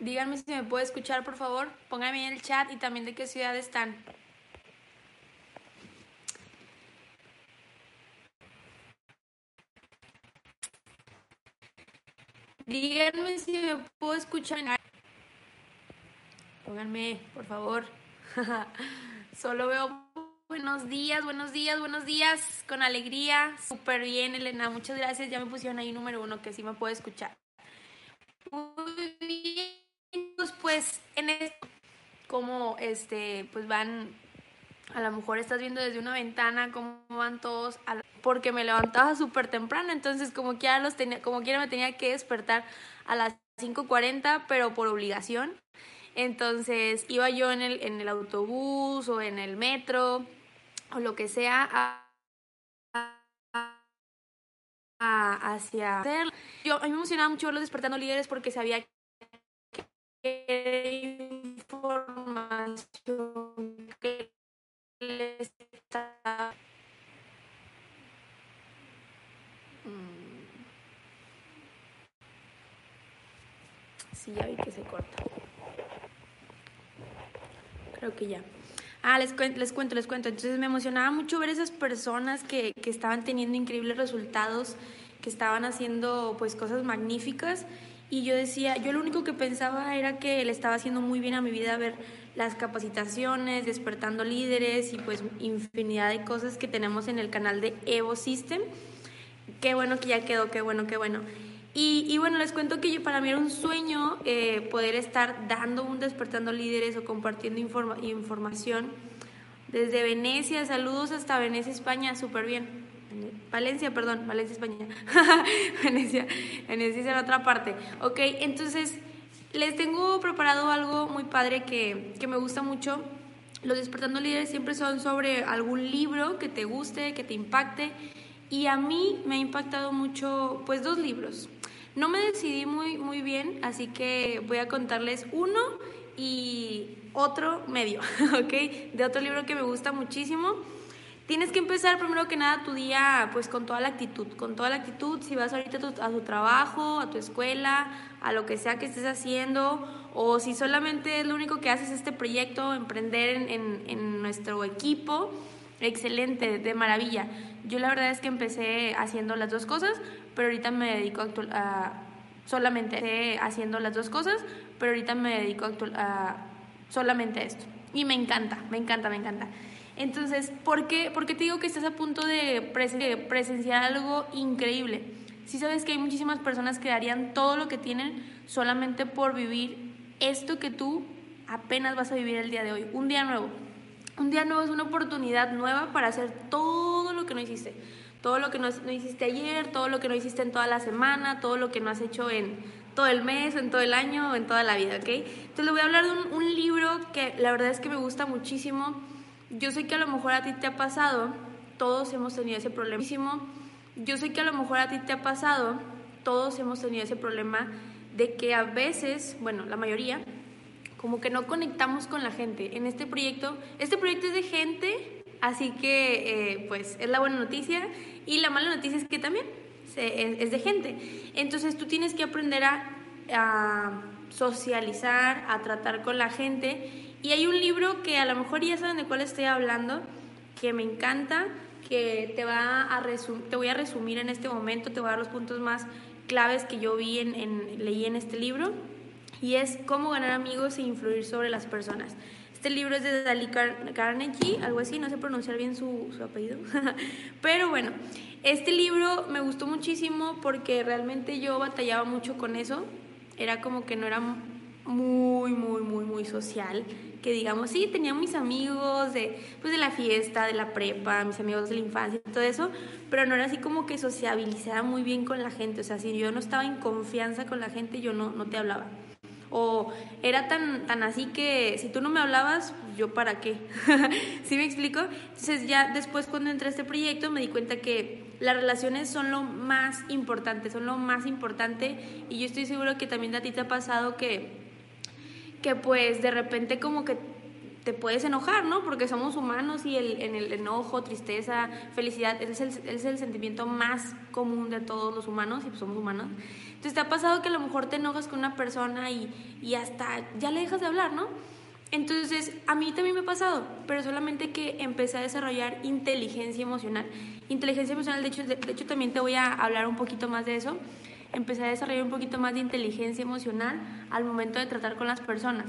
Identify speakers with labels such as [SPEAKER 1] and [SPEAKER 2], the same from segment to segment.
[SPEAKER 1] Díganme si me puede escuchar, por favor. Pónganme en el chat y también de qué ciudad están. Díganme si me puedo escuchar. Pónganme, por favor. Solo veo buenos días, buenos días, buenos días. Con alegría. Súper bien, Elena. Muchas gracias. Ya me pusieron ahí número uno que sí me puede escuchar. Muy bien pues en esto, como este, pues van, a lo mejor estás viendo desde una ventana cómo van todos, porque me levantaba súper temprano, entonces como quiera los tenía, como quiera me tenía que despertar a las 5.40, pero por obligación. Entonces iba yo en el, en el autobús o en el metro o lo que sea a, hacia yo a mí me emocionaba mucho los despertando líderes porque sabía información que le está mm. Sí, ya vi que se corta. Creo que ya. Ah, les cuento, les cuento, les cuento. Entonces me emocionaba mucho ver esas personas que, que estaban teniendo increíbles resultados, que estaban haciendo pues cosas magníficas y yo decía, yo lo único que pensaba era que le estaba haciendo muy bien a mi vida ver las capacitaciones, despertando líderes y pues infinidad de cosas que tenemos en el canal de Evo System. Qué bueno que ya quedó, qué bueno, qué bueno. Y, y bueno, les cuento que yo, para mí era un sueño eh, poder estar dando un despertando líderes o compartiendo información desde Venecia, saludos hasta Venecia, España, súper bien. Valencia, perdón, Valencia, España. Venecia, Venecia es en otra parte. Ok, entonces les tengo preparado algo muy padre que, que me gusta mucho. Los despertando líderes siempre son sobre algún libro que te guste, que te impacte. Y a mí me ha impactado mucho, pues, dos libros. No me decidí muy, muy bien, así que voy a contarles uno y otro medio, ¿ok? De otro libro que me gusta muchísimo. Tienes que empezar primero que nada tu día pues con toda la actitud, con toda la actitud, si vas ahorita a tu, trabajo, a tu escuela, a lo que sea que estés haciendo, o si solamente es lo único que haces este proyecto, emprender en, en, nuestro equipo, excelente, de maravilla. Yo la verdad es que empecé haciendo las dos cosas, pero ahorita me dedico a, a solamente haciendo las dos cosas, pero ahorita me dedico a, a solamente esto. Y me encanta, me encanta, me encanta. Entonces, ¿por qué, te digo que estás a punto de presenciar algo increíble? Si sabes que hay muchísimas personas que darían todo lo que tienen solamente por vivir esto que tú apenas vas a vivir el día de hoy, un día nuevo. Un día nuevo es una oportunidad nueva para hacer todo lo que no hiciste. Todo lo que no, hiciste ayer, todo lo que no hiciste en toda la semana, todo lo que no has hecho en todo el mes, en todo el año, en toda la vida, ¿ok? Entonces le voy a hablar de un libro que la verdad es que me gusta muchísimo yo sé que a lo mejor a ti te ha pasado, todos hemos tenido ese problema. Yo sé que a lo mejor a ti te ha pasado, todos hemos tenido ese problema de que a veces, bueno, la mayoría, como que no conectamos con la gente. En este proyecto, este proyecto es de gente, así que eh, pues es la buena noticia y la mala noticia es que también es, de gente. Entonces tú tienes que aprender a, a socializar, a tratar con la gente y hay un libro que a lo mejor ya saben de cuál estoy hablando, que me encanta, que te, va a te voy a resumir en este momento, te voy a dar los puntos más claves que yo vi en, leí en este libro, y es cómo ganar amigos e influir sobre las personas. Este libro es de Dali Carnegie, algo así, no sé pronunciar bien su, su apellido. Pero bueno, este libro me gustó muchísimo porque realmente yo batallaba mucho con eso. Era como que no era muy, muy, muy, muy social que digamos, sí, tenía mis amigos de, pues, de la fiesta, de la prepa, mis amigos de la infancia todo eso, pero no era así como que sociabilizaba muy bien con la gente, o sea, si yo no estaba en confianza con la gente, yo no, no te hablaba. O era tan, tan así que si tú no me hablabas, yo para qué. ¿Sí me explico? Entonces ya después cuando entré a este proyecto me di cuenta que las relaciones son lo más importante, son lo más importante y yo estoy seguro que también a ti te ha pasado que que pues de repente como que te puedes enojar, ¿no? Porque somos humanos y el, en el enojo, tristeza, felicidad, es el, es el sentimiento más común de todos los humanos y pues somos humanos. Entonces te ha pasado que a lo mejor te enojas con una persona y, y hasta ya le dejas de hablar, ¿no? Entonces, a mí también me ha pasado, pero solamente que empecé a desarrollar inteligencia emocional. Inteligencia emocional, de hecho, de, hecho también te voy a hablar un poquito más de eso. Empecé a desarrollar un poquito más de inteligencia emocional al momento de tratar con las personas.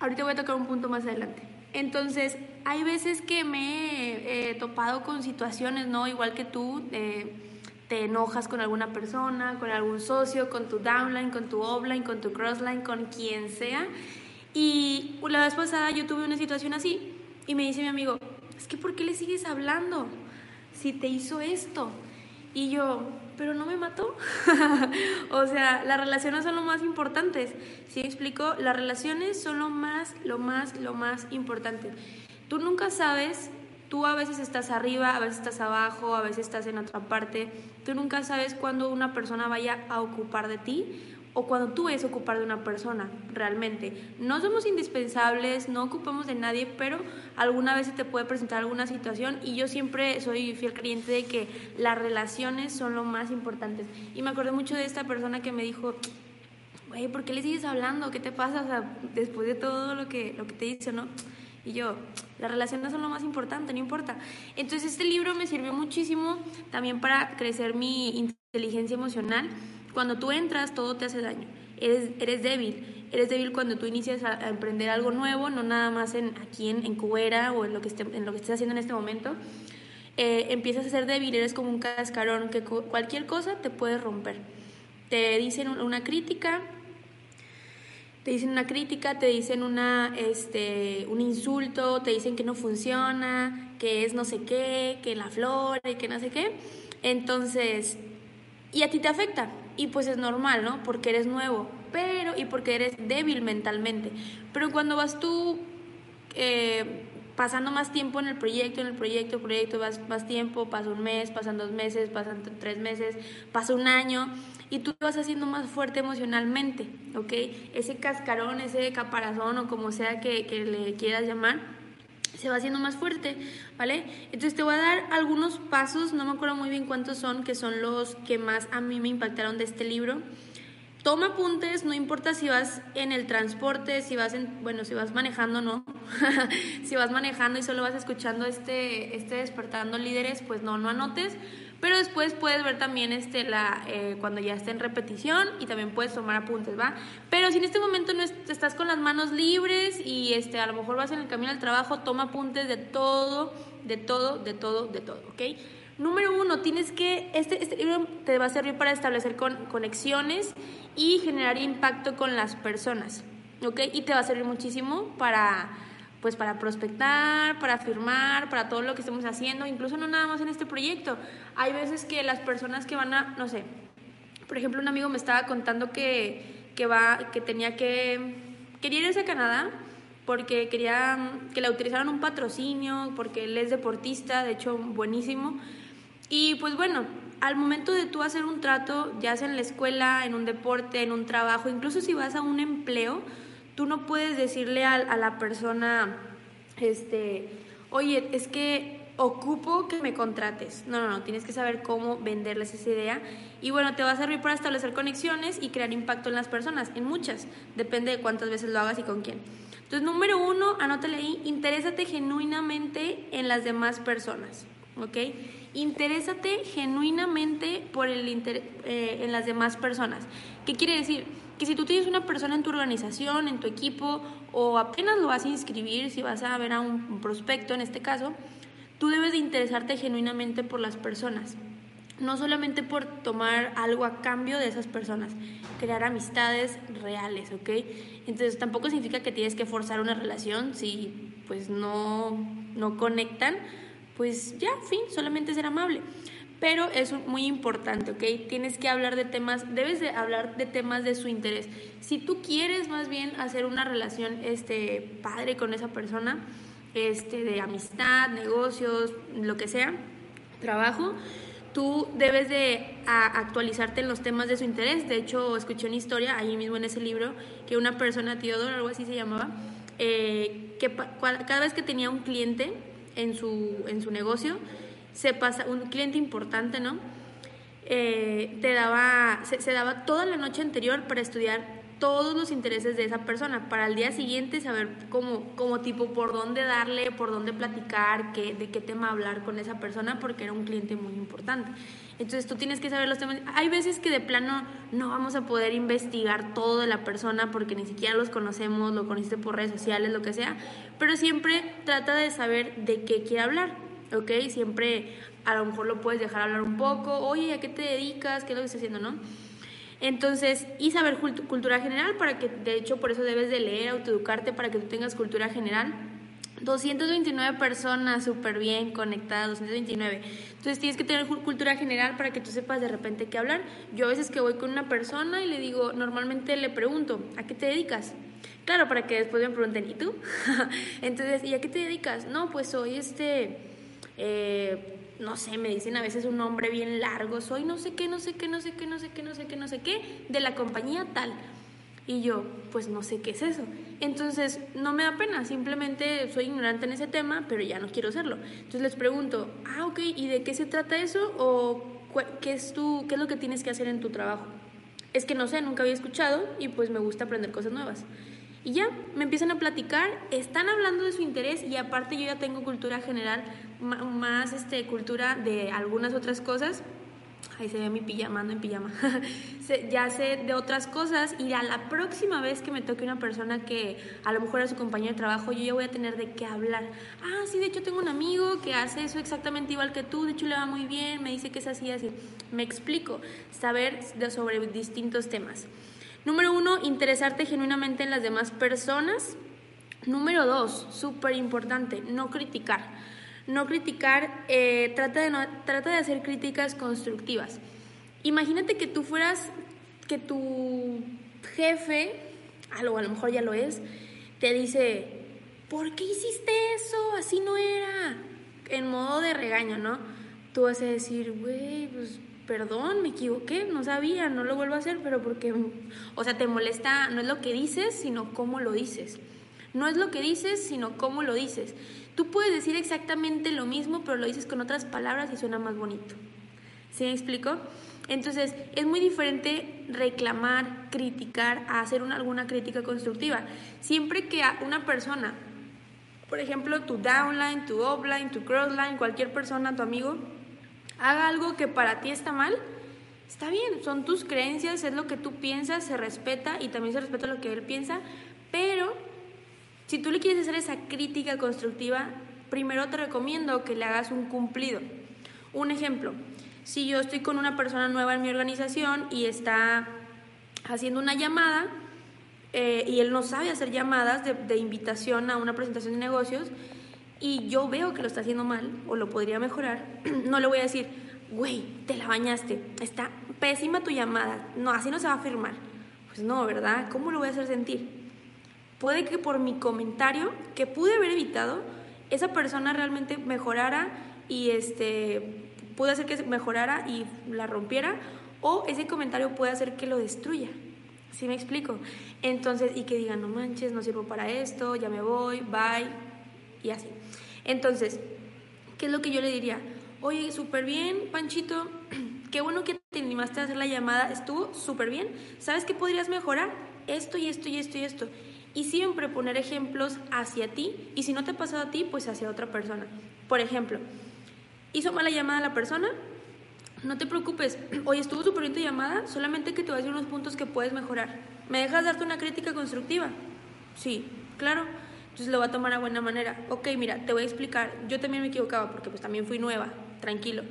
[SPEAKER 1] Ahorita voy a tocar un punto más adelante. Entonces, hay veces que me he topado con situaciones, ¿no? Igual que tú, te enojas con alguna persona, con algún socio, con tu downline, con tu offline, con tu crossline, con quien sea y la vez pasada yo tuve una situación así y me dice mi amigo, es que ¿por qué le sigues hablando si te hizo esto? Y yo, pero no me mató. o sea, las relaciones son lo más importantes. ¿Sí explico? Las relaciones son lo más, lo más, lo más importante. Tú nunca sabes, tú a veces estás arriba, a veces estás abajo, a veces estás en otra parte. Tú nunca sabes cuándo una persona vaya a ocupar de ti o cuando tú es ocupar de una persona realmente. No somos indispensables, no ocupamos de nadie, pero alguna vez se te puede presentar alguna situación y yo siempre soy fiel creyente de que las relaciones son lo más importantes. Y me acordé mucho de esta persona que me dijo, güey, ¿por qué le sigues hablando? ¿Qué te pasa? O sea, después de todo lo que, lo que te dice, ¿no? Y yo, las relaciones son lo más importante, no importa. Entonces este libro me sirvió muchísimo también para crecer mi inteligencia emocional cuando tú entras, todo te hace daño. Eres, eres débil. Eres débil cuando tú inicias a, emprender algo nuevo, no nada más en, aquí en, en Cubera o en lo, que esté, en lo que estés haciendo en este momento. Eh, empiezas a ser débil, eres como un cascarón que cualquier cosa te puede romper. Te dicen una crítica, te dicen una crítica, te dicen una, este, un insulto, te dicen que no funciona, que es no sé qué, que la flor, y que no sé qué. Entonces, y a ti te afecta. Y pues es normal, ¿no? Porque eres nuevo, pero y porque eres débil mentalmente. Pero cuando vas tú eh, pasando más tiempo en el proyecto, en el proyecto, proyecto, vas más tiempo, pasa un mes, pasan dos meses, pasan tres meses, pasa un año y tú te vas haciendo más fuerte emocionalmente, ¿ok? Ese cascarón, ese caparazón o como sea que, que le quieras llamar, se va haciendo más fuerte, ¿vale? Entonces te voy a dar algunos pasos, no me acuerdo muy bien cuántos son, que son los que más a mí me impactaron de este libro. Toma apuntes, no importa si vas en el transporte, si vas en, bueno, si vas manejando, no. si vas manejando y solo vas escuchando este, este despertando líderes, pues no, no anotes, pero después puedes ver también este, la, eh, cuando ya esté en repetición y también puedes tomar apuntes, ¿va? Pero si en este momento no estás con las manos libres y este, a lo mejor vas en el camino al trabajo, toma apuntes de todo, de todo, de todo, de todo, ¿ok? Número uno, tienes que, este, este libro te va a servir para establecer con, conexiones y generar impacto con las personas, ¿ok? Y te va a servir muchísimo para pues para prospectar, para firmar, para todo lo que estemos haciendo, incluso no nada más en este proyecto. Hay veces que las personas que van a, no sé, por ejemplo, un amigo me estaba contando que, que va, que tenía que, quería irse a Canadá porque quería que le utilizaran un patrocinio, porque él es deportista, de hecho, buenísimo. Y pues bueno, al momento de tú hacer un trato, ya sea en la escuela, en un deporte, en un trabajo, incluso si vas a un empleo, Tú no puedes decirle a, la persona, este, oye, es que ocupo que me contrates. No, no, no, tienes que saber cómo venderles esa idea. Y bueno, te va a servir para establecer conexiones y crear impacto en las personas, en muchas. Depende de cuántas veces lo hagas y con quién. Entonces, número uno, anótale ahí, interésate genuinamente en las demás personas, ¿ok? Interésate genuinamente por el eh, en las demás personas. ¿Qué quiere decir? Que si tú tienes una persona en tu organización, en tu equipo, o apenas lo vas a inscribir, si vas a ver a un prospecto en este caso, tú debes de interesarte genuinamente por las personas. No solamente por tomar algo a cambio de esas personas, crear amistades reales, ¿ok? Entonces tampoco significa que tienes que forzar una relación si pues no, no conectan, pues ya, fin, solamente ser amable pero es muy importante, ¿ok? Tienes que hablar de temas, debes de hablar de temas de su interés. Si tú quieres más bien hacer una relación este, padre con esa persona, este, de amistad, negocios, lo que sea, trabajo, tú debes de actualizarte en los temas de su interés. De hecho, escuché una historia ahí mismo en ese libro que una persona, Teodoro, algo así se llamaba, eh, que cada vez que tenía un cliente en su, en su negocio, se pasa, un cliente importante, ¿no? Eh, te daba, se, daba toda la noche anterior para estudiar todos los intereses de esa persona, para el día siguiente saber cómo, cómo tipo, por dónde darle, por dónde platicar, qué, de qué tema hablar con esa persona, porque era un cliente muy importante. Entonces tú tienes que saber los temas. Hay veces que de plano no vamos a poder investigar todo de la persona porque ni siquiera los conocemos, lo conociste por redes sociales, lo que sea, pero siempre trata de saber de qué quiere hablar, ¿ok? Siempre a lo mejor lo puedes dejar hablar un poco, oye, ¿a qué te dedicas? ¿Qué es lo que estás haciendo, no? Entonces, y saber cultura general para que, de hecho, por eso debes de leer, autoeducarte para que tú tengas cultura general 229 personas súper bien conectadas, 229. Entonces tienes que tener cultura general para que tú sepas de repente qué hablar. Yo a veces que voy con una persona y le digo, normalmente le pregunto, ¿a qué te dedicas? Claro, para que después me pregunten, ¿y tú? Entonces, ¿y a qué te dedicas? No, pues soy este, eh, no sé, me dicen a veces un nombre bien largo, soy no sé qué, no sé qué, no sé qué, no sé qué, no sé qué, no sé qué, de la compañía tal. Y yo, pues no sé qué es eso. Entonces, no me da pena, simplemente soy ignorante en ese tema, pero ya no quiero serlo. Entonces les pregunto, ah, ok, ¿y de qué se trata eso? ¿O qué es, tu, qué es lo que tienes que hacer en tu trabajo? Es que no sé, nunca había escuchado y pues me gusta aprender cosas nuevas. Y ya, me empiezan a platicar, están hablando de su interés y aparte yo ya tengo cultura general, más este, cultura de algunas otras cosas ahí se ve mi pijama, ando en pijama, ya sé de otras cosas y a la próxima vez que me toque una persona que a lo mejor es su compañero de trabajo, yo ya voy a tener de qué hablar. Ah, sí, de hecho tengo un amigo que hace eso exactamente igual que tú, de hecho le va muy bien, me dice que es así, así. Me explico, saber sobre distintos temas. Interesarte genuinamente en las demás personas. Número dos, súper importante, no criticar no criticar, eh, trata, de trata de hacer críticas constructivas. Imagínate que tú fueras, que tu jefe, a lo, a lo mejor ya lo es, te dice, ¿por qué hiciste eso? Así no era. En modo de regaño, ¿no? Tú vas a decir, güey, pues perdón, me equivoqué, no sabía, no lo vuelvo a hacer, pero porque, o sea, te molesta, no es lo que dices, sino cómo lo dices. No es lo que dices, sino cómo lo dices. Tú puedes decir exactamente lo mismo, pero lo dices con otras palabras y suena más bonito. ¿Sí me explico? Entonces, es muy diferente reclamar, criticar, a hacer una, alguna crítica constructiva. Siempre que una persona, por ejemplo, tu downline, tu upline, tu crossline, cualquier persona, tu amigo, haga algo que para ti está mal, está bien, son tus creencias, es lo que tú piensas, se respeta y también se respeta lo que él piensa, pero si tú le quieres hacer esa crítica constructiva, primero te recomiendo que le hagas un cumplido. Un ejemplo, si yo estoy con una persona nueva en mi organización y está haciendo una llamada eh, y él no sabe hacer llamadas de, de invitación a una presentación de negocios y yo veo que lo está haciendo mal o lo podría mejorar, no le voy a decir, güey, te la bañaste, está pésima tu llamada, no, así no se va a firmar. Pues no, ¿verdad? ¿Cómo lo voy a hacer sentir? puede que por mi comentario que pude haber evitado, esa persona realmente mejorara y este puede hacer que mejorara y la rompiera o ese comentario puede hacer que lo destruya. ¿Sí me explico? Entonces, y que digan, no manches, no sirvo para esto, ya me voy, bye, y así. Entonces, ¿qué es lo que yo le diría? Oye, súper bien, Panchito, qué bueno que te animaste a hacer la llamada, estuvo súper bien. ¿Sabes qué podrías mejorar? Esto y esto y esto y esto y siempre poner ejemplos hacia ti y si no te ha pasado a ti, pues hacia otra persona. Por ejemplo, hizo mala llamada la persona, no te preocupes, hoy estuvo súper bien tu llamada, solamente que te voy a decir unos puntos que puedes mejorar. ¿Me dejas darte una crítica constructiva? Sí, claro. Entonces lo va a tomar a buena manera. Ok, mira, te voy a explicar. Yo también me equivocaba porque pues también fui nueva, tranquilo.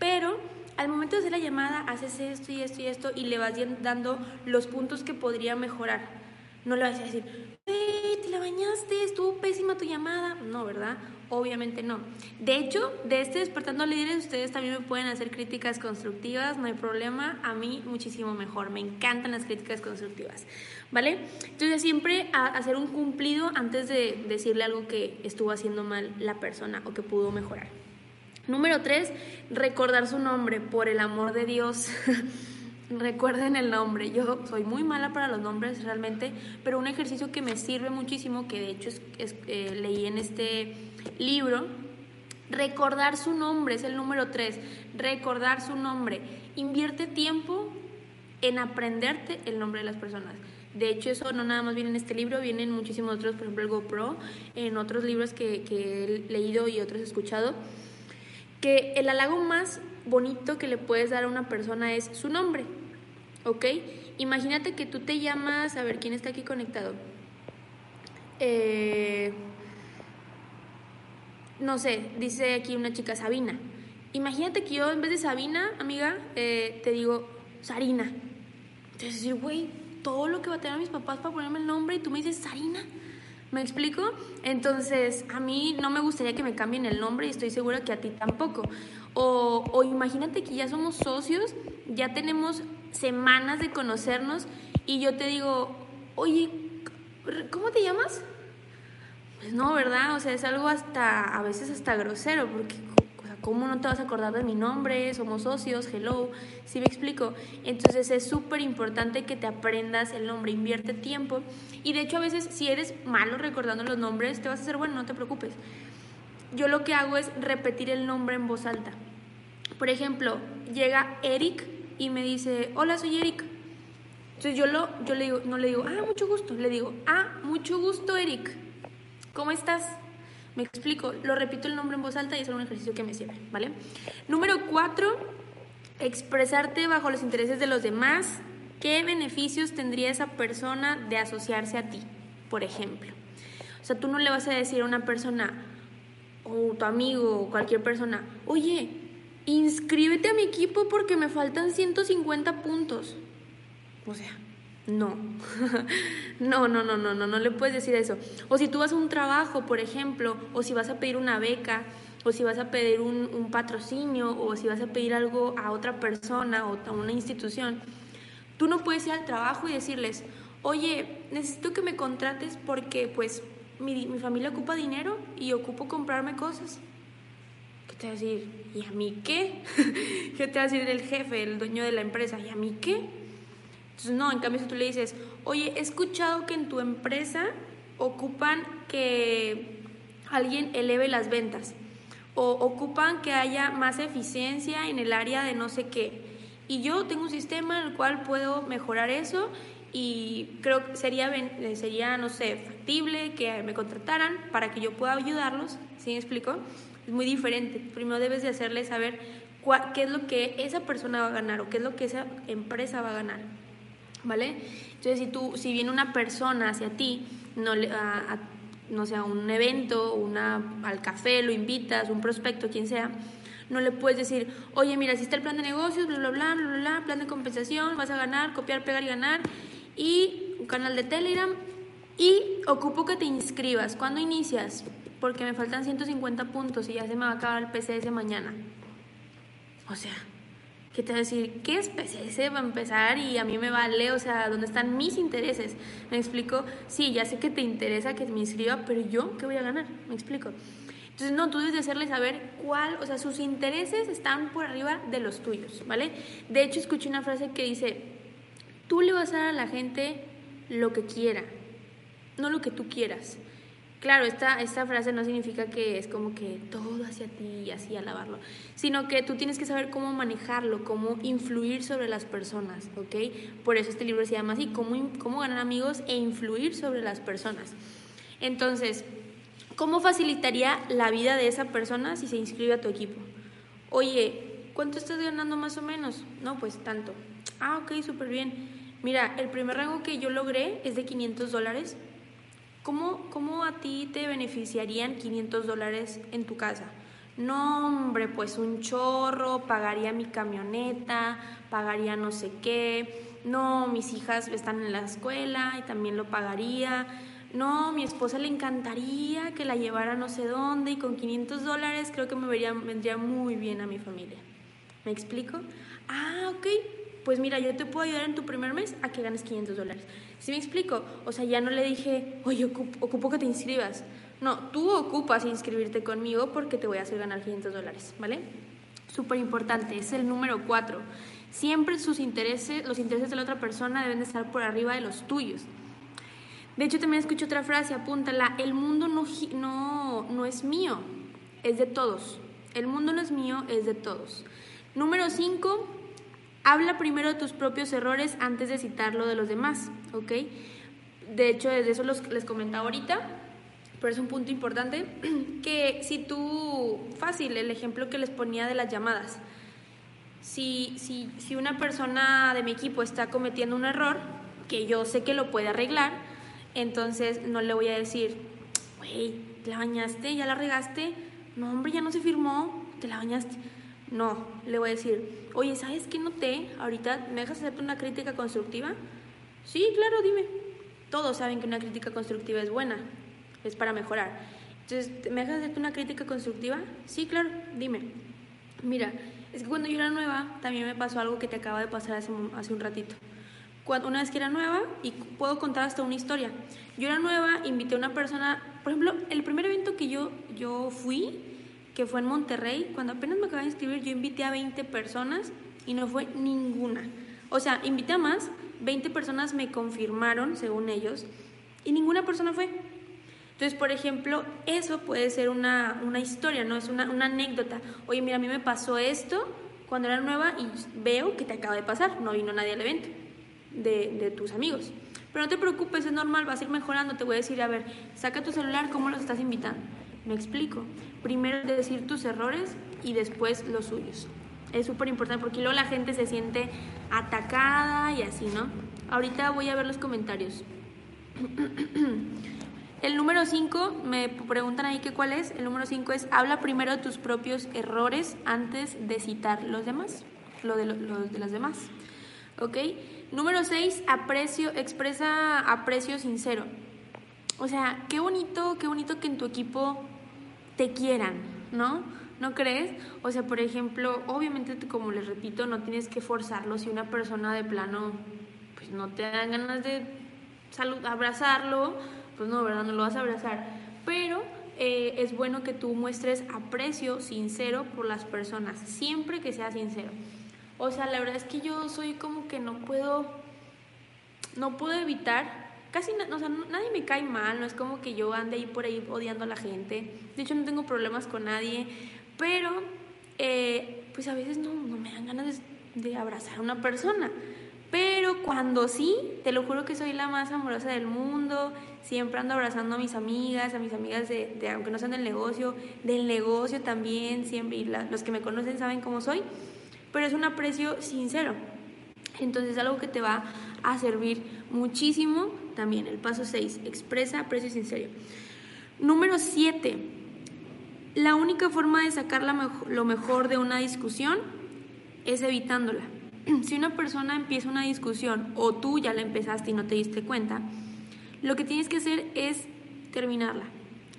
[SPEAKER 1] Pero al momento de hacer la llamada, haces esto y esto y esto y le vas dando los puntos que podría mejorar. No le vas a decir, te la bañaste, estuvo pésima tu llamada. No, ¿verdad? Obviamente no. De hecho, de este Despertando Líderes, ustedes también me pueden hacer críticas constructivas, no hay problema. A mí muchísimo mejor. Me encantan las críticas constructivas. ¿Vale? Entonces, siempre hacer un cumplido antes de decirle algo que estuvo haciendo mal la persona o que pudo mejorar. Número tres, recordar su nombre, por el amor de Dios. recuerden el nombre. Yo soy muy mala para los nombres realmente, pero un ejercicio que me sirve muchísimo, que de hecho eh, leí en este libro, recordar su nombre, es el número tres, recordar su nombre. Invierte tiempo en aprenderte el nombre de las personas. De hecho, eso no nada más viene en este libro, viene en muchísimos otros, por ejemplo, el GoPro, en otros libros que, que he leído y otros he escuchado, que el halago más bonito que le puedes dar a una persona es su nombre, ¿ok? Imagínate que tú te llamas, a ver, ¿quién está aquí conectado? Eh, no sé, dice aquí una chica, Sabina. Imagínate que yo en vez de Sabina, amiga, eh, te digo Sarina. Entonces decir, güey, todo lo que va a tener mis papás para ponerme el nombre y tú me dices Sarina. ¿Me explico? Entonces, a mí no me gustaría que me cambien el nombre y estoy segura que a ti tampoco. O, imagínate que ya somos socios, ya tenemos semanas de conocernos y yo te digo, oye, ¿cómo te llamas? Pues no, ¿verdad? O sea, es algo hasta, a veces hasta grosero, porque ¿cómo no te vas a acordar de mi nombre? Somos socios, hello, ¿sí me explico? Entonces es súper importante que te aprendas el nombre, invierte tiempo. Y de hecho a veces si eres malo recordando los nombres, te vas a hacer bueno, no te preocupes. Yo lo que hago es repetir el nombre en voz alta. Por ejemplo, llega Eric y me dice, hola, soy Eric. Entonces yo, lo, yo le digo, no le digo, ah, mucho gusto, le digo, ah, mucho gusto, Eric. ¿Cómo estás? Me explico, lo repito el nombre en voz alta y es un ejercicio que me sirve, ¿vale? Número cuatro, expresarte bajo los intereses de los demás. ¿Qué beneficios tendría esa persona de asociarse a ti, por ejemplo? O sea, tú no le vas a decir a una persona, o tu amigo, o cualquier persona, oye, inscríbete a mi equipo porque me faltan 150 puntos. O sea, no. no, no, no, no, no, no le puedes decir eso. O si tú vas a un trabajo, por ejemplo, o si vas a pedir una beca, o si vas a pedir un, patrocinio, o si vas a pedir algo a otra persona o a una institución, tú no puedes ir al trabajo y decirles, oye, necesito que me contrates porque pues mi, mi familia ocupa dinero y ocupo comprarme cosas. ¿Qué te va a decir? ¿Y a mí qué? ¿Qué te va a decir el jefe, el dueño de la empresa? ¿Y a mí qué? Entonces, no, en cambio, si tú le dices, oye, he escuchado que en tu empresa ocupan que alguien eleve las ventas o ocupan que haya más eficiencia en el área de no sé qué. Y yo tengo un sistema en el cual puedo mejorar eso y creo que sería, sería no sé, factible que me contrataran para que yo pueda ayudarlos. ¿Sí me explico? Es muy diferente. Primero debes de hacerle saber qué es lo que esa persona va a ganar o qué es lo que esa empresa va a ganar. ¿vale? Entonces, si tú, si viene una persona hacia ti, no, le, a, no sé, a un evento, una, al café, lo invitas, un prospecto, quien sea, no le puedes decir, oye, mira, si está el plan de negocios, bla, bla, bla, bla, bla, plan de compensación, vas a ganar, copiar, pegar y ganar, y un canal de Telegram, y ocupo que te inscribas. ¿Cuándo inicias? Porque me faltan 150 puntos y ya se me va a acabar el PCS mañana. O sea, que te va a decir, ¿qué es PCS? Va a empezar y a mí me vale, o sea, ¿dónde están mis intereses? Me explico, sí, ya sé que te interesa que me inscriba, pero yo, ¿qué voy a ganar? Me explico. Entonces, no, tú debes de hacerle saber cuál, o sea, sus intereses están por arriba de los tuyos, ¿vale? De hecho, escuché una frase que dice, tú le vas a dar a la gente lo que quiera, no lo que tú quieras. Claro, esta, esta frase no significa que es como que todo hacia ti y así alabarlo, sino que tú tienes que saber cómo manejarlo, cómo influir sobre las personas, ¿ok? Por eso este libro se llama así, cómo, cómo ganar amigos e influir sobre las personas. Entonces, ¿cómo facilitaría la vida de esa persona si se inscribe a tu equipo? Oye, ¿cuánto estás ganando más o menos? No, pues tanto. Ah, ok, súper bien. Mira, el primer rango que yo logré es de 500 dólares ¿Cómo, ¿Cómo a ti te beneficiarían 500 dólares en tu casa? No, hombre, pues un chorro, pagaría mi camioneta, pagaría no sé qué. No, mis hijas están en la escuela y también lo pagaría. No, mi esposa le encantaría que la llevara no sé dónde y con 500 dólares creo que me vendría muy bien a mi familia. ¿Me explico? Ah, ok, pues mira, yo te puedo ayudar en tu primer mes a que ganes 500 dólares. ¿Sí me explico? O sea, ya no le dije, oye, ocupo, que te inscribas. No, tú ocupas inscribirte conmigo porque te voy a hacer ganar 500 dólares, ¿vale? Súper importante, es el número 4. Siempre sus intereses, los intereses de la otra persona deben de estar por arriba de los tuyos. De hecho, también escucho otra frase, apúntala, el mundo no, no, no es mío, es de todos. El mundo no es mío, es de todos. Número 5, habla primero de tus propios errores antes de citarlo de los demás, ¿ok? De hecho, desde eso los, les comentaba ahorita, pero es un punto importante, que si tú, fácil, el ejemplo que les ponía de las llamadas, si, si, si una persona de mi equipo está cometiendo un error, que yo sé que lo puede arreglar, entonces no le voy a decir, güey, ¿te la bañaste? ¿Ya la regaste? No, hombre, ya no se firmó, ¿te la bañaste? No, le voy a decir, oye, ¿sabes qué noté? Ahorita, ¿me dejas hacerte una crítica constructiva? Sí, claro, dime. Todos saben que una crítica constructiva es buena, es para mejorar. Entonces, ¿me dejas hacerte una crítica constructiva? Sí, claro, dime. Mira, es que cuando yo era nueva, también me pasó algo que te acaba de pasar hace, un ratito. Cuando, una vez que era nueva, y puedo contar hasta una historia. Yo era nueva, invité a una persona, por ejemplo, el primer evento que yo, yo fui, que fue en Monterrey, cuando apenas me acabé de inscribir, yo invité a 20 personas y no fue ninguna. O sea, invité a más, 20 personas me confirmaron, según ellos, y ninguna persona fue. Entonces, por ejemplo, eso puede ser una, una historia, ¿no? Es una, una, anécdota. Oye, mira, a mí me pasó esto cuando era nueva y veo que te acaba de pasar, no vino nadie al evento de, de tus amigos. Pero no te preocupes, es normal, vas a ir mejorando. Te voy a decir, a ver, saca tu celular, ¿cómo los estás invitando? Me explico. Primero decir tus errores y después los suyos. Es súper importante porque luego la gente se siente atacada y así, ¿no? Ahorita voy a ver los comentarios. El número 5, me preguntan ahí que cuál es. El número 5 es, habla primero de tus propios errores antes de citar los demás, lo de, los de los demás. ¿Ok? Número 6, aprecio, expresa aprecio sincero. O sea, qué bonito, qué bonito que en tu equipo te quieran, ¿no? ¿No crees? O sea, por ejemplo, obviamente, como les repito, no tienes que forzarlo si una persona de plano, pues no te dan ganas de abrazarlo pues no, ¿verdad? No lo vas a abrazar. Pero eh, es bueno que tú muestres aprecio sincero por las personas, siempre que sea sincero. O sea, la verdad es que yo soy como que no puedo, no puedo evitar, casi, o sea, nadie me cae mal, no es como que yo ande ahí por ahí odiando a la gente. De hecho, no tengo problemas con nadie, pero eh, pues a veces no, no, me dan ganas de, abrazar a una persona. Pero cuando sí, te lo juro que soy la más amorosa del mundo. Siempre ando abrazando a mis amigas, a mis amigas de, de aunque no sean del negocio, del negocio también, siempre. Y los que me conocen saben cómo soy. Pero es un aprecio sincero. Entonces es algo que te va a servir muchísimo también. El paso 6, expresa aprecio sincero. Número 7, la única forma de sacar lo mejor de una discusión es evitándola. si una persona empieza una discusión o tú ya la empezaste y no te diste cuenta, lo que tienes que hacer es terminarla.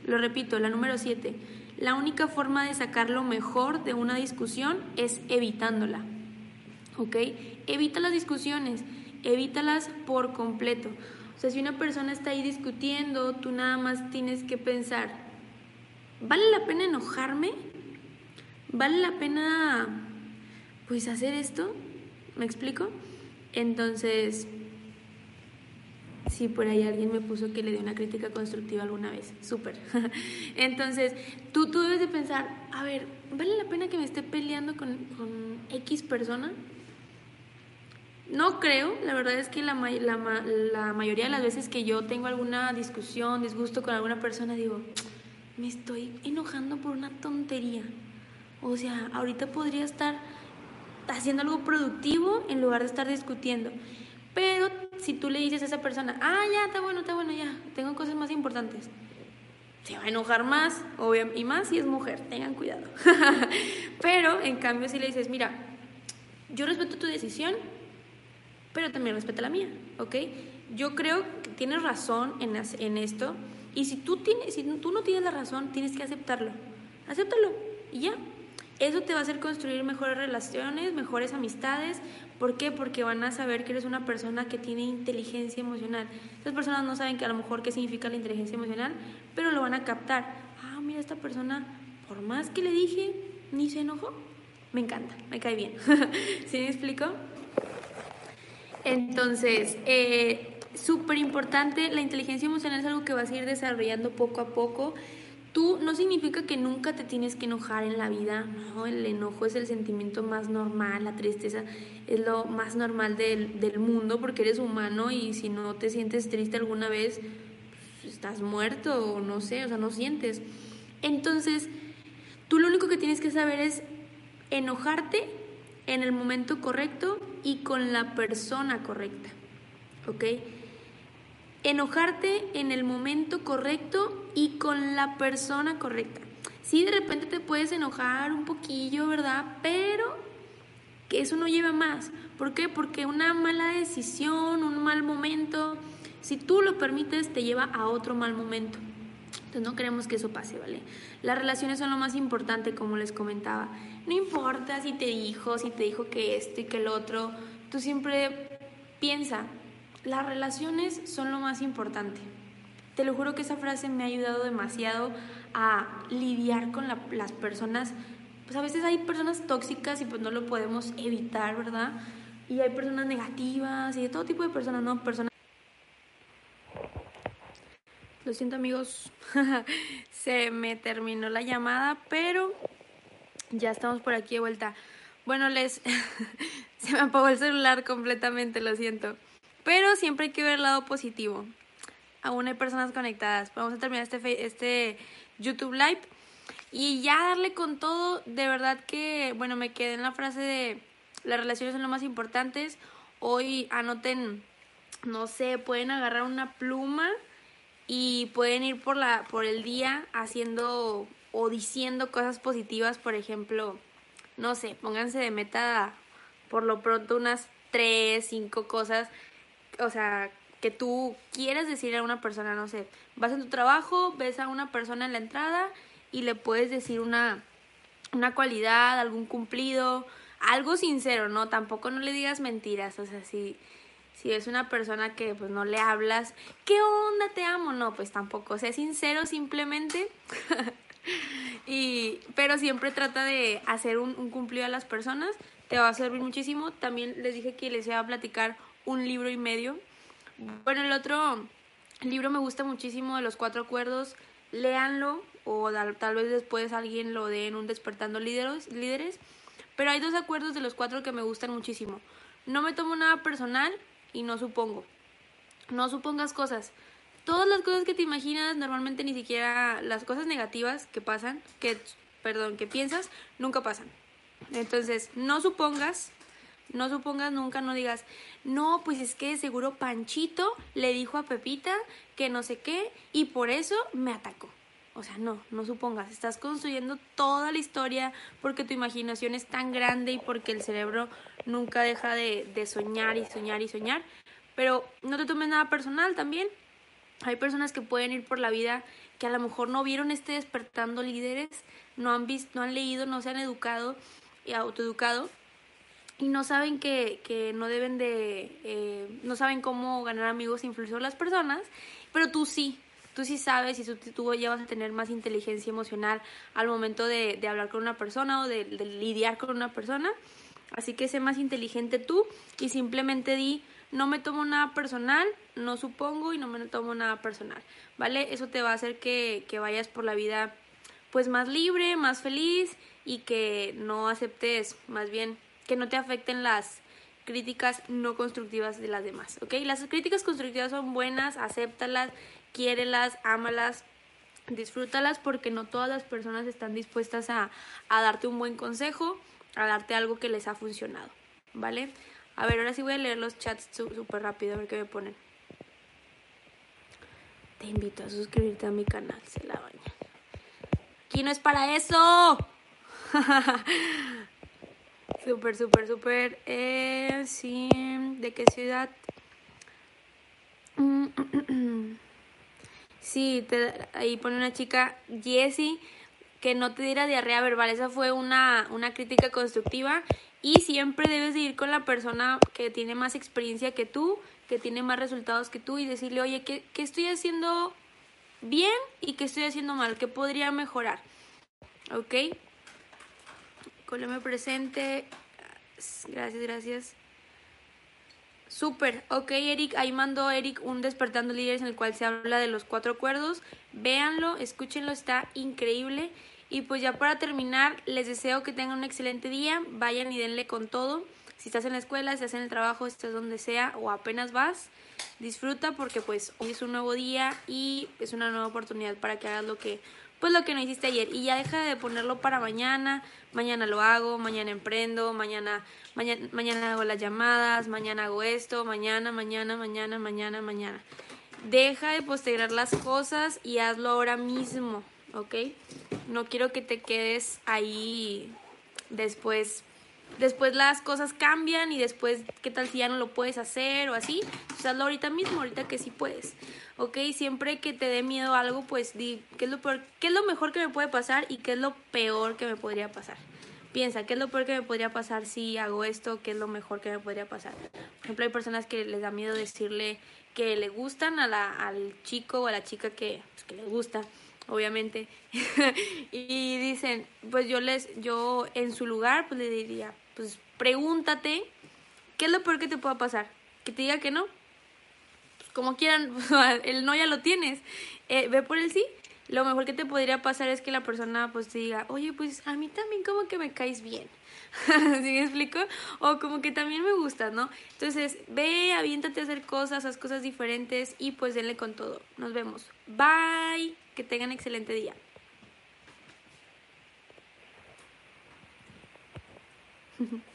[SPEAKER 1] Lo repito, la número 7. La única forma de sacar lo mejor de una discusión es evitándola. ¿Ok? Evita las discusiones, evítalas por completo. O sea, si una persona está ahí discutiendo, tú nada más tienes que pensar, ¿vale la pena enojarme? ¿Vale la pena pues hacer esto? ¿Me explico? Entonces, sí, por ahí alguien me puso que le dio una crítica constructiva alguna vez. Súper. Entonces, tú, tú debes de pensar, a ver, ¿vale la pena que me esté peleando con, con X persona? No creo, la verdad es que la, mayoría de las veces que yo tengo alguna discusión, disgusto con alguna persona, digo, me estoy enojando por una tontería. O sea, ahorita podría estar haciendo algo productivo en lugar de estar discutiendo. Pero si tú le dices a esa persona, ah, ya, está bueno, está bueno, ya, tengo cosas más importantes, se va a enojar más, obvio, y más si es mujer, tengan cuidado. pero en cambio si le dices, mira, yo respeto tu decisión, pero también respeto la mía, ¿ok? Yo creo que tienes razón en, en esto, y si tú, tienes, si tú no tienes la razón, tienes que aceptarlo. Acéptalo y ya, eso te va a hacer construir mejores relaciones, mejores amistades. ¿Por qué? Porque van a saber que eres una persona que tiene inteligencia emocional. Estas personas no saben que a lo mejor qué significa la inteligencia emocional, pero lo van a captar. Ah, mira, esta persona, por más que le dije, ni se enojó. me encanta, me cae bien. ¿Sí me explico? Entonces, eh, súper importante, la inteligencia emocional es algo que vas a ir desarrollando poco a poco. Tú no significa que nunca te tienes que enojar en la vida, ¿no? El enojo es el sentimiento más normal, la tristeza es lo más normal del, del mundo porque eres humano y si no te sientes triste alguna vez, pues, estás muerto o no sé, o sea, no sientes. Entonces, tú lo único que tienes que saber es enojarte en el momento correcto y con la persona correcta. ¿Ok? Enojarte en el momento correcto y con la persona correcta. Sí, de repente te puedes enojar un poquillo, ¿verdad? Pero que eso no lleva más. ¿Por qué? Porque una mala decisión, un mal momento, si tú lo permites, te lleva a otro mal momento. Entonces no queremos que eso pase, ¿vale? Las relaciones son lo más importante, como les comentaba. No importa si te dijo, si te dijo que esto y que el otro, tú siempre piensa, las relaciones son lo más importante. Te lo juro que esa frase me ha ayudado demasiado a lidiar con las personas. Pues a veces hay personas tóxicas y pues no lo podemos evitar, ¿verdad? Y hay personas negativas y de todo tipo de personas, ¿no? Personas... Lo siento amigos, se me terminó la llamada, pero ya estamos por aquí de vuelta. Bueno, les se me apagó el celular completamente, lo siento. Pero siempre hay que ver el lado positivo. Aún hay personas conectadas. Vamos a terminar este, este YouTube Live. Y ya darle con todo, de verdad que, bueno, me quedé en la frase de las relaciones son lo más importantes. Hoy anoten, no sé, pueden agarrar una pluma y pueden ir por, la, por el día haciendo o diciendo cosas positivas, por ejemplo, no sé, pónganse de meta por lo pronto unas tres, cinco cosas, o sea, que tú quieres decir a una persona, no sé, vas en tu trabajo, ves a una persona en la entrada y le puedes decir una, una cualidad, algún cumplido, algo sincero, ¿no? Tampoco no le digas mentiras, o sea, si, si es una persona que pues no le hablas, ¿qué onda? Te amo, no, pues tampoco, sé sincero simplemente. y, pero siempre trata de hacer un, un, cumplido a las personas, te va a servir muchísimo. También les dije que les iba a platicar un libro y medio. Bueno, el otro libro me gusta muchísimo de los cuatro acuerdos, léanlo o tal vez después alguien lo dé en un despertando líderes, líderes. Pero hay dos acuerdos de los cuatro que me gustan muchísimo. No me tomo nada personal y no supongo. No supongas cosas todas las cosas que te imaginas, normalmente ni siquiera las cosas negativas que pasan, que, perdón, que piensas, nunca pasan. Entonces, no supongas, no supongas nunca, no digas, no, pues es que seguro Panchito le dijo a Pepita que no sé qué y por eso me atacó. O sea, no, no supongas, estás construyendo toda la historia porque tu imaginación es tan grande y porque el cerebro nunca deja de, soñar y soñar y soñar. Pero no te tomes nada personal también, hay personas que pueden ir por la vida que a lo mejor no vieron este despertando líderes, no han visto, no han leído, no se han educado y autoeducado y no saben que, que no deben de, eh, no saben cómo ganar amigos e influir sobre las personas, pero tú sí, tú sí sabes y tú, ya vas a tener más inteligencia emocional al momento de, hablar con una persona o de, de lidiar con una persona. Así que sé más inteligente tú y simplemente di, no me tomo nada personal, no supongo y no me tomo nada personal, ¿vale? Eso te va a hacer que, que vayas por la vida pues más libre, más feliz y que no aceptes, más bien, que no te afecten las críticas no constructivas de las demás, ¿ok? Las críticas constructivas son buenas, acéptalas, quiérelas, ámalas, disfrútalas porque no todas las personas están dispuestas a, a darte un buen consejo, a darte algo que les ha funcionado, ¿vale? A ver, ahora sí voy a leer los chats súper rápido, a ver qué me ponen. Te invito a suscribirte a mi canal, se la baña. Aquí no es para eso. súper, súper, súper. Eh, sí, ¿de qué ciudad? sí, ahí pone una chica, Jessie, que no te diera diarrea verbal. Esa fue una, una crítica constructiva y siempre debes de ir con la persona que tiene más experiencia que tú, que tiene más resultados que tú y decirle, oye, ¿qué, qué estoy haciendo bien y qué estoy haciendo mal? ¿Qué podría mejorar? ¿Ok? Coleme presente. Gracias, gracias. Súper, ok Eric, ahí mandó Eric un Despertando Líderes en el cual se habla de los cuatro acuerdos. Véanlo, escúchenlo, está increíble. Y pues ya para terminar, les deseo que tengan un excelente día, vayan y denle con todo. Si estás en la escuela, si estás en el trabajo, estás donde sea o apenas vas, disfruta porque pues hoy es un nuevo día y es una nueva oportunidad para que hagas lo que pues lo que no hiciste ayer y ya deja de ponerlo para mañana, mañana lo hago, mañana emprendo, mañana mañana hago las llamadas, mañana hago esto, mañana, mañana, mañana, mañana, mañana. Deja de postergar las cosas y hazlo ahora mismo, ¿ok? No quiero que te quedes ahí después después las cosas cambian y después, ¿qué tal si ya no lo puedes hacer o así? Pues hazlo ahorita mismo, ahorita que sí puedes. ¿Ok? Siempre que te dé miedo algo, pues di, ¿qué es, lo ¿qué es lo mejor que me puede pasar y qué es lo peor que me podría pasar? Piensa, ¿qué es lo peor que me podría pasar si hago esto? ¿Qué es lo mejor que me podría pasar? Por ejemplo, hay personas que les da miedo decirle que le gustan a la, al chico o a la chica que, pues, que les gusta obviamente y dicen pues yo les yo en su lugar pues le diría pues pregúntate, ¿qué es lo peor que te pueda pasar? Que te diga que no. Pues como quieran, el no ya lo tienes. Eh, ve por el sí. Lo mejor que te podría pasar es que la persona pues te diga, oye, pues a mí también como que me caes bien. ¿Sí me explico? O como que también me gustas, ¿no? Entonces, ve, aviéntate a hacer cosas, haz cosas diferentes y pues denle con todo. Nos vemos. Bye. Que tengan excelente día. Mm-hmm.